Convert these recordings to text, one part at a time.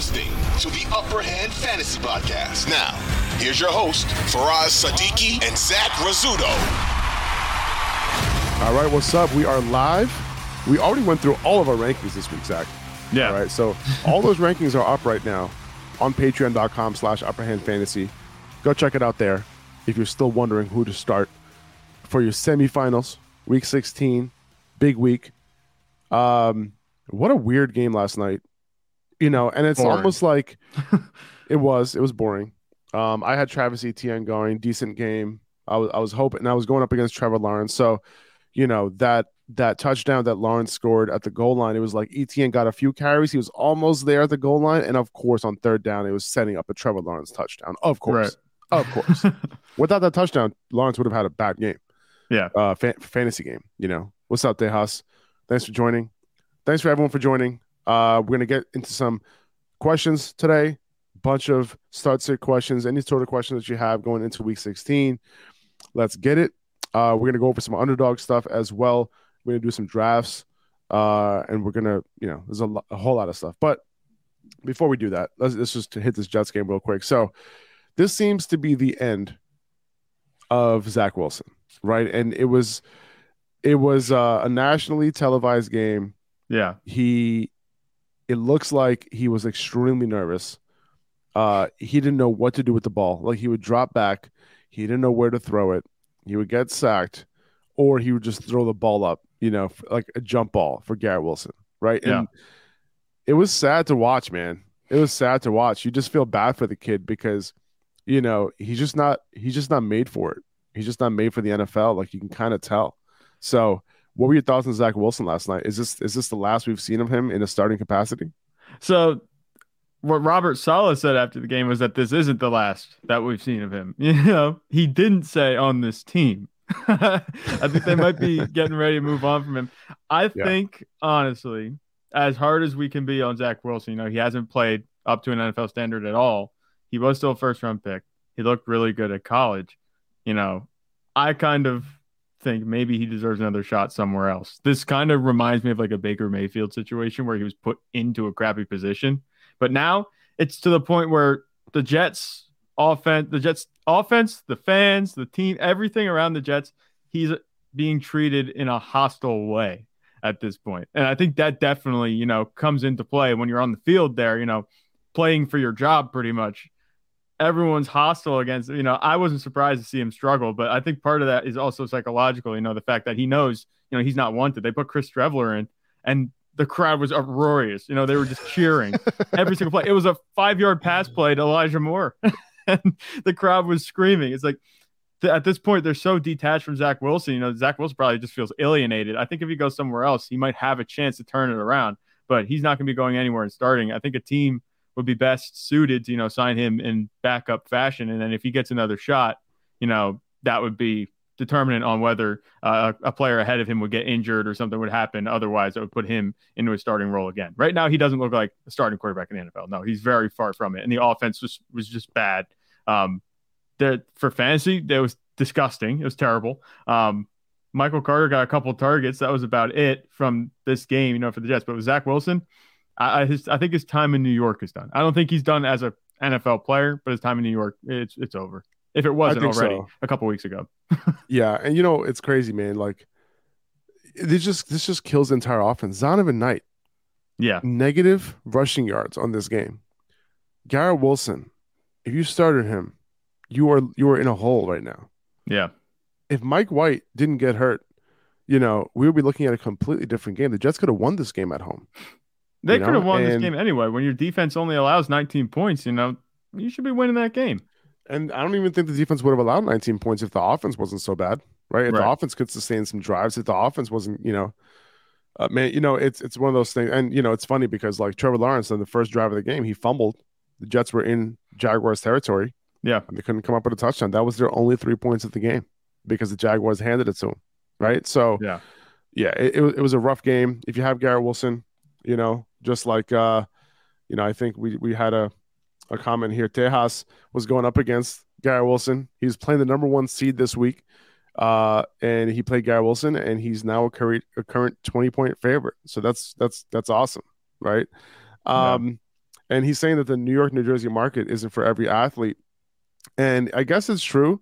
You're listening to the Upper Hand Fantasy Podcast. Now, here's your host, Faraz Sadiki and Zach Rizzuto. All right, what's up? We are live. We already went through all of our rankings this week, Zach. Yeah. All right, so all those rankings are up right now on patreon.com slash upperhand fantasy. Go check it out there if you're still wondering who to start for your semifinals, week 16, big week. Um, what a weird game last night. You know, and it's Boring. almost like it was, it was boring. Um, I had Travis Etienne going, decent game. I was I was hoping and I was going up against Trevor Lawrence. So, you know, that that touchdown that Lawrence scored at the goal line, it was like Etienne got a few carries. He was almost there at the goal line. And of course, on third down, it was setting up a Trevor Lawrence touchdown. Of course. Of course. Without that touchdown, Lawrence would have had a bad game. Yeah. Uh fa- fantasy game, you know. What's up, Tejas? Thanks for joining. Thanks for everyone for joining. Uh we're gonna get into some questions today. Bunch of start sit questions, any sort of questions that you have going into week 16. Let's get it. Uh, we're gonna go over some underdog stuff as well. We're gonna do some drafts, uh, and we're gonna, you know, there's a, lo- a whole lot of stuff. But before we do that, let's, let's just hit this Jets game real quick. So this seems to be the end of Zach Wilson, right? And it was, it was uh, a nationally televised game. Yeah. He, it looks like he was extremely nervous. Uh, he didn't know what to do with the ball. Like he would drop back, he didn't know where to throw it. He would get sacked, or he would just throw the ball up, you know, like a jump ball for Garrett Wilson, right? Yeah. And it was sad to watch, man. It was sad to watch. You just feel bad for the kid because, you know, he's just not he's just not made for it. He's just not made for the NFL. Like you can kind of tell. So, what were your thoughts on Zach Wilson last night? Is this is this the last we've seen of him in a starting capacity? So what Robert Saleh said after the game was that this isn't the last that we've seen of him. You know, he didn't say on this team. I think they might be getting ready to move on from him. I Yeah. think honestly, as hard as we can be on Zach Wilson, you know, he hasn't played up to an NFL standard at all. He was still a first round pick. He looked really good at college. You know, I kind of think maybe he deserves another shot somewhere else. This kind of reminds me of like a Baker Mayfield situation where he was put into a crappy position. But now it's to the point where the Jets offense, the Jets offense, the fans, the team, everything around the Jets, he's being treated in a hostile way at this point. And I think that definitely, you know, comes into play when you're on the field there, you know, playing for your job pretty much. Everyone's hostile against, you know, I wasn't surprised to see him struggle, but I think part of that is also psychological, you know, the fact that he knows, you know, he's not wanted. They put Chris Streveler in and the crowd was uproarious. You know, they were just cheering every single play. It was a five yard pass play to Elijah Moore, and the crowd was screaming. It's like th- at this point, they're so detached from Zach Wilson. You know, Zach Wilson probably just feels alienated. I think if he goes somewhere else, he might have a chance to turn it around, but he's not going to be going anywhere and starting. I think a team would be best suited to, you know, sign him in backup fashion. And then if he gets another shot, you know, that would be determinant on whether uh, a player ahead of him would get injured or something would happen. Otherwise, it would put him into a starting role again. Right now, he doesn't look like a starting quarterback in the NFL. No, he's very far from it, and the offense was was just bad. Um, there for fantasy, that was disgusting. It was terrible. Um, Michael Carter got a couple targets. That was about it from this game, you know, for the Jets. But with Zach Wilson, I his, I think his time in New York is done. I don't think he's done as a NFL player, but his time in New York, it's it's over. If it wasn't already so. a couple weeks ago. Yeah, and you know it's crazy, man. Like this just this just kills the entire offense. Zonovan Knight Yeah. negative rushing yards on this game. Garrett Wilson, if you started him, you are you are in a hole right now. Yeah. If Mike White didn't get hurt, you know, we would be looking at a completely different game. The Jets could have won this game at home. They could have know, won this game anyway. When your defense only allows 19 points, you know, you should be winning that game. And I don't even think the defense would have allowed 19 points if the offense wasn't so bad, right? If the offense could sustain some drives, if the offense wasn't, you know, uh, man, you know, it's it's one of those things. And you know, it's funny because like Trevor Lawrence on the first drive of the game, he fumbled. The Jets were in Jaguars territory. Yeah. and they couldn't come up with a touchdown. That was their only three points of the game because the Jaguars handed it to him, right? So Yeah. yeah, it, it, it was a rough game. If you have Garrett Wilson, you know, just like uh, you know, I think we we had a a comment here. Tejas was going up against Garrett Wilson. He's playing the number one seed this week, uh, and he played Garrett Wilson, and he's now a current a current twenty point favorite. So that's that's that's awesome, right? Yeah. Um, and he's saying that the New York New Jersey market isn't for every athlete, and I guess it's true.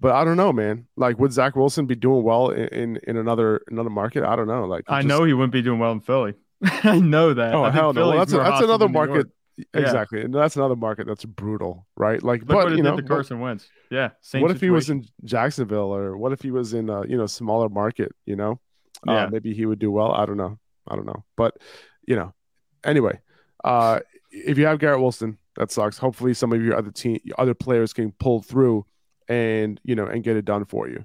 But I don't know, man. Like, would Zach Wilson be doing well in in, in another another market? I don't know. Like, I just- know he wouldn't be doing well in Philly. I know that. Oh hell no! Well, that's a, that's another market. Yeah. Exactly, and that's another market that's brutal, right? Like, Look but you know, did to what- Carson Wentz. Yeah. Same what if he was in Jacksonville, or what if he was in a you know smaller market? You know, uh, Yeah. maybe he would do well. I don't know. I don't know, but you know, anyway, uh, if you have Garrett Wilson, that sucks. Hopefully, some of your other team, other players can pull through, and you know, and get it done for you.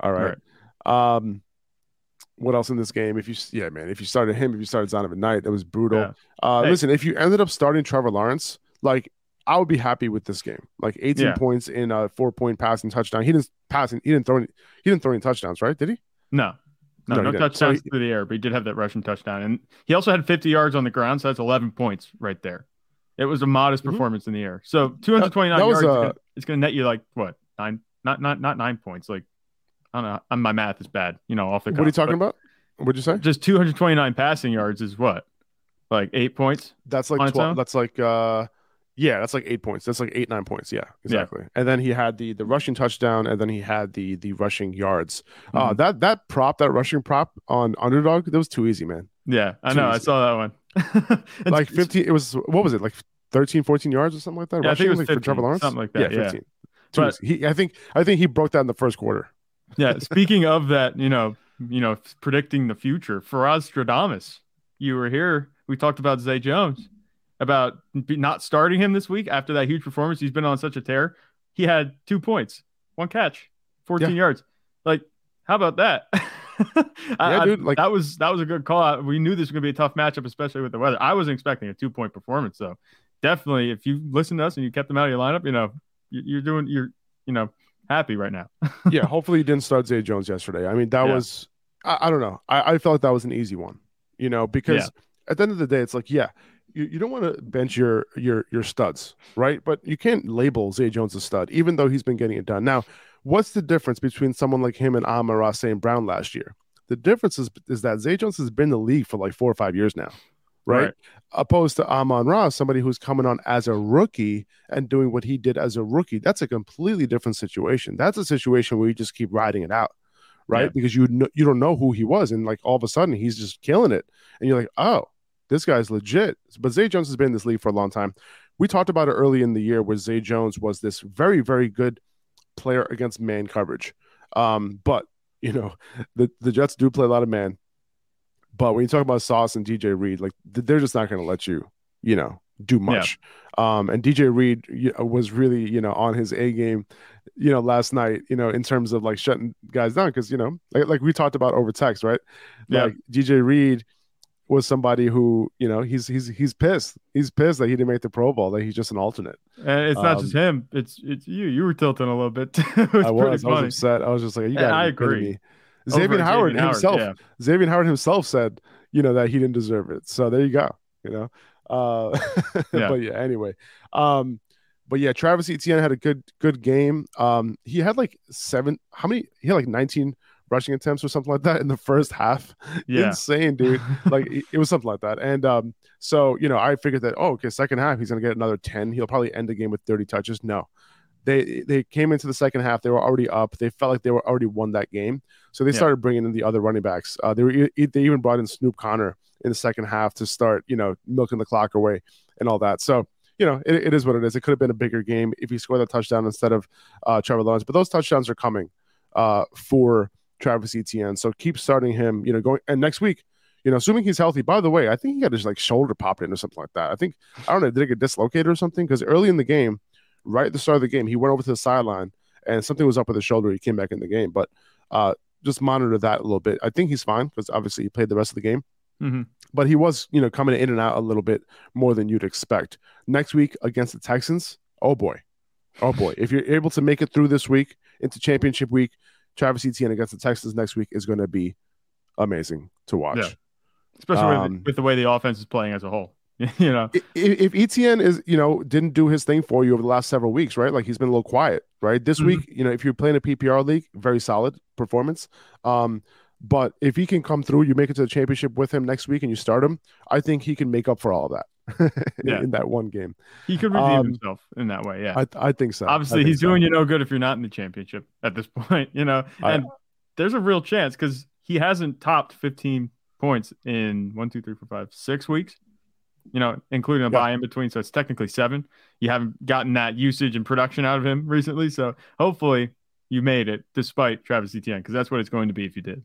All right. Um, what else in this game? If you, yeah, man, if you started him, if you started Zonovan Knight, that was brutal. Yeah. Uh, Hey. Listen, if you ended up starting Trevor Lawrence, like I would be happy with this game. Like 18 Yeah. points in a four point passing touchdown. He didn't pass. He didn't throw. Any, he didn't throw any touchdowns, right? Did he? No. No, No, no, didn't. So touchdowns he- through the air, but he did have that rushing touchdown. And he also had 50 yards on the ground, so that's 11 points right there. It was a modest Mhm. performance in the air. So 229 that was, yards, uh, it's gonna- it's going to net you like what? Nine, not not not nine points. Like, I don't know. uh, My math is bad, you know, off the What are you talking about? What'd you say? Just 229 passing yards is what? Like eight points? That's like 12. That's like, uh, yeah, that's like eight points. That's like eight, nine points. Yeah, exactly. And then he had the the rushing touchdown, and then he had the the rushing yards. Uh, Mhm. that that prop, that rushing prop on underdog, that was too easy, man. Yeah, I Too know. I saw that one. Like 15 it was what was it like 13 14 yards or something like that Yeah, I think it was like, for Trevor Lawrence something like that, yeah. 15 Too But- he I think I think he broke that in the first quarter yeah speaking of that you know you know predicting the future Faraz Stradamus you were here. We talked about Zay Jones about not starting him this week after that huge performance. He's been on such a tear. He had two points one catch 14 Yeah. yards. Like how about that? Yeah, I- dude, like- that was that was a good call. We knew this was going to be a tough matchup especially with the weather. I wasn't expecting a two point performance though. Definitely if you listen to us and you kept them out of your lineup you know you- you're doing you're you know happy right now yeah hopefully he didn't start Zay Jones yesterday I mean that Yeah. was I, I don't know I, I felt that was an easy one you know because Yeah. at the end of the day it's like yeah you, you don't want to bench your your your studs right but you can't label Zay Jones a stud even though he's been getting it done now what's the difference between someone like him and Amon-Ra St. Brown last year the difference is is that Zay Jones has been in the league for like four or five years now right? Right. Opposed to Amon Ross, somebody who's coming on as a rookie and doing what he did as a rookie. That's a completely different situation. That's a situation where you just keep riding it out, right? Yeah. Because you know, you don't know who he was, and like all of a sudden he's just killing it, and you're like, oh, this guy's legit. But Zay Jones has been in this league for a long time. We talked about it early in the year where Zay Jones was this very, very good player against man coverage. Um, but you know, the the Jets do play a lot of man. But when you talk about Sauce and DJ Reed, like they're just not going to let you, you know, do much. Um, and DJ Reed was really, you know, on his A game, you know, last night, you know, in terms of like shutting guys down, because you know, like, like we talked about over text, right? Yeah. Like DJ Reed was somebody who, you know, he's he's he's pissed. He's pissed that he didn't make the Pro Bowl. That he's just an alternate. And it's not Um, just him. It's it's you. You were tilting a little bit. too. it was I pretty was, I was upset. I was just like, you Yeah, got I agree. Xavier Howard Xavier himself, yeah. Xavier Howard himself said, you know, that he didn't deserve it. So there you go. You know, uh, Yeah. but yeah. Anyway, um, but yeah, Travis Etienne had a good good game. Um, he had like seven. How many? He had like 19 rushing attempts or something like that in the first half. Yeah. Insane, dude. like it, it was something like that. And um, so you know, I figured that oh, okay, second half he's gonna get another 10. He'll probably end the game with 30 touches. No. They they came into the second half. They were already up. They felt like they were already won that game. So they Yeah. started bringing in the other running backs. Uh, they were they even brought in Snoop Conner in the second half to start, you know, milking the clock away and all that. So you know, it, it is what it is. It could have been a bigger game if he scored that touchdown instead of uh, Trevor Lawrence. But those touchdowns are coming uh, for Travis Etienne. So keep starting him. You know, going and next week. You know, assuming he's healthy. By the way, I think he got his like shoulder popped in or something like that. I think I don't know. Did it get dislocated or something? Because early in the game, right at the start of the game, he went over to the sideline and something was up with his shoulder. He came back in the game, but uh, just monitor that a little bit. I think he's fine because obviously he played the rest of the game hmm but he was, you know, coming in and out a little bit more than you'd expect. Next week against the Texans, oh boy, oh boy, if you're able to make it through this week into championship week, Travis Etienne against the Texans next week is going to be amazing to watch. Yeah. Especially Um, with, with the way the offense is playing as a whole. you know, If, if Etienne is, you know, didn't do his thing for you over the last several weeks, right? Like he's been a little quiet, right? This Mhm. week, you know, if you're playing a PPR league, very solid performance. Um, but if he can come through, you make it to the championship with him next week and you start him, I think he can make up for all of that in, Yeah. in that one game. he could redeem Um, himself in that way. Yeah. I, I think so. Obviously, think he's so. doing you no good if you're not in the championship at this point, you know. I- And there's a real chance because he hasn't topped 15 points in one, two, three, four, five, six weeks, you know, including a Yeah. bye in between. So it's technically seven. You haven't gotten that usage and production out of him recently. So hopefully you made it despite Travis Etienne because that's what it's going to be if you did.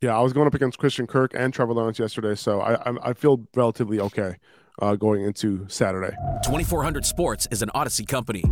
Yeah, I was going up against Christian Kirk and Trevor Lawrence yesterday, so I I, I feel relatively okay uh, going into Saturday. 2400 Sports is an Audacy company.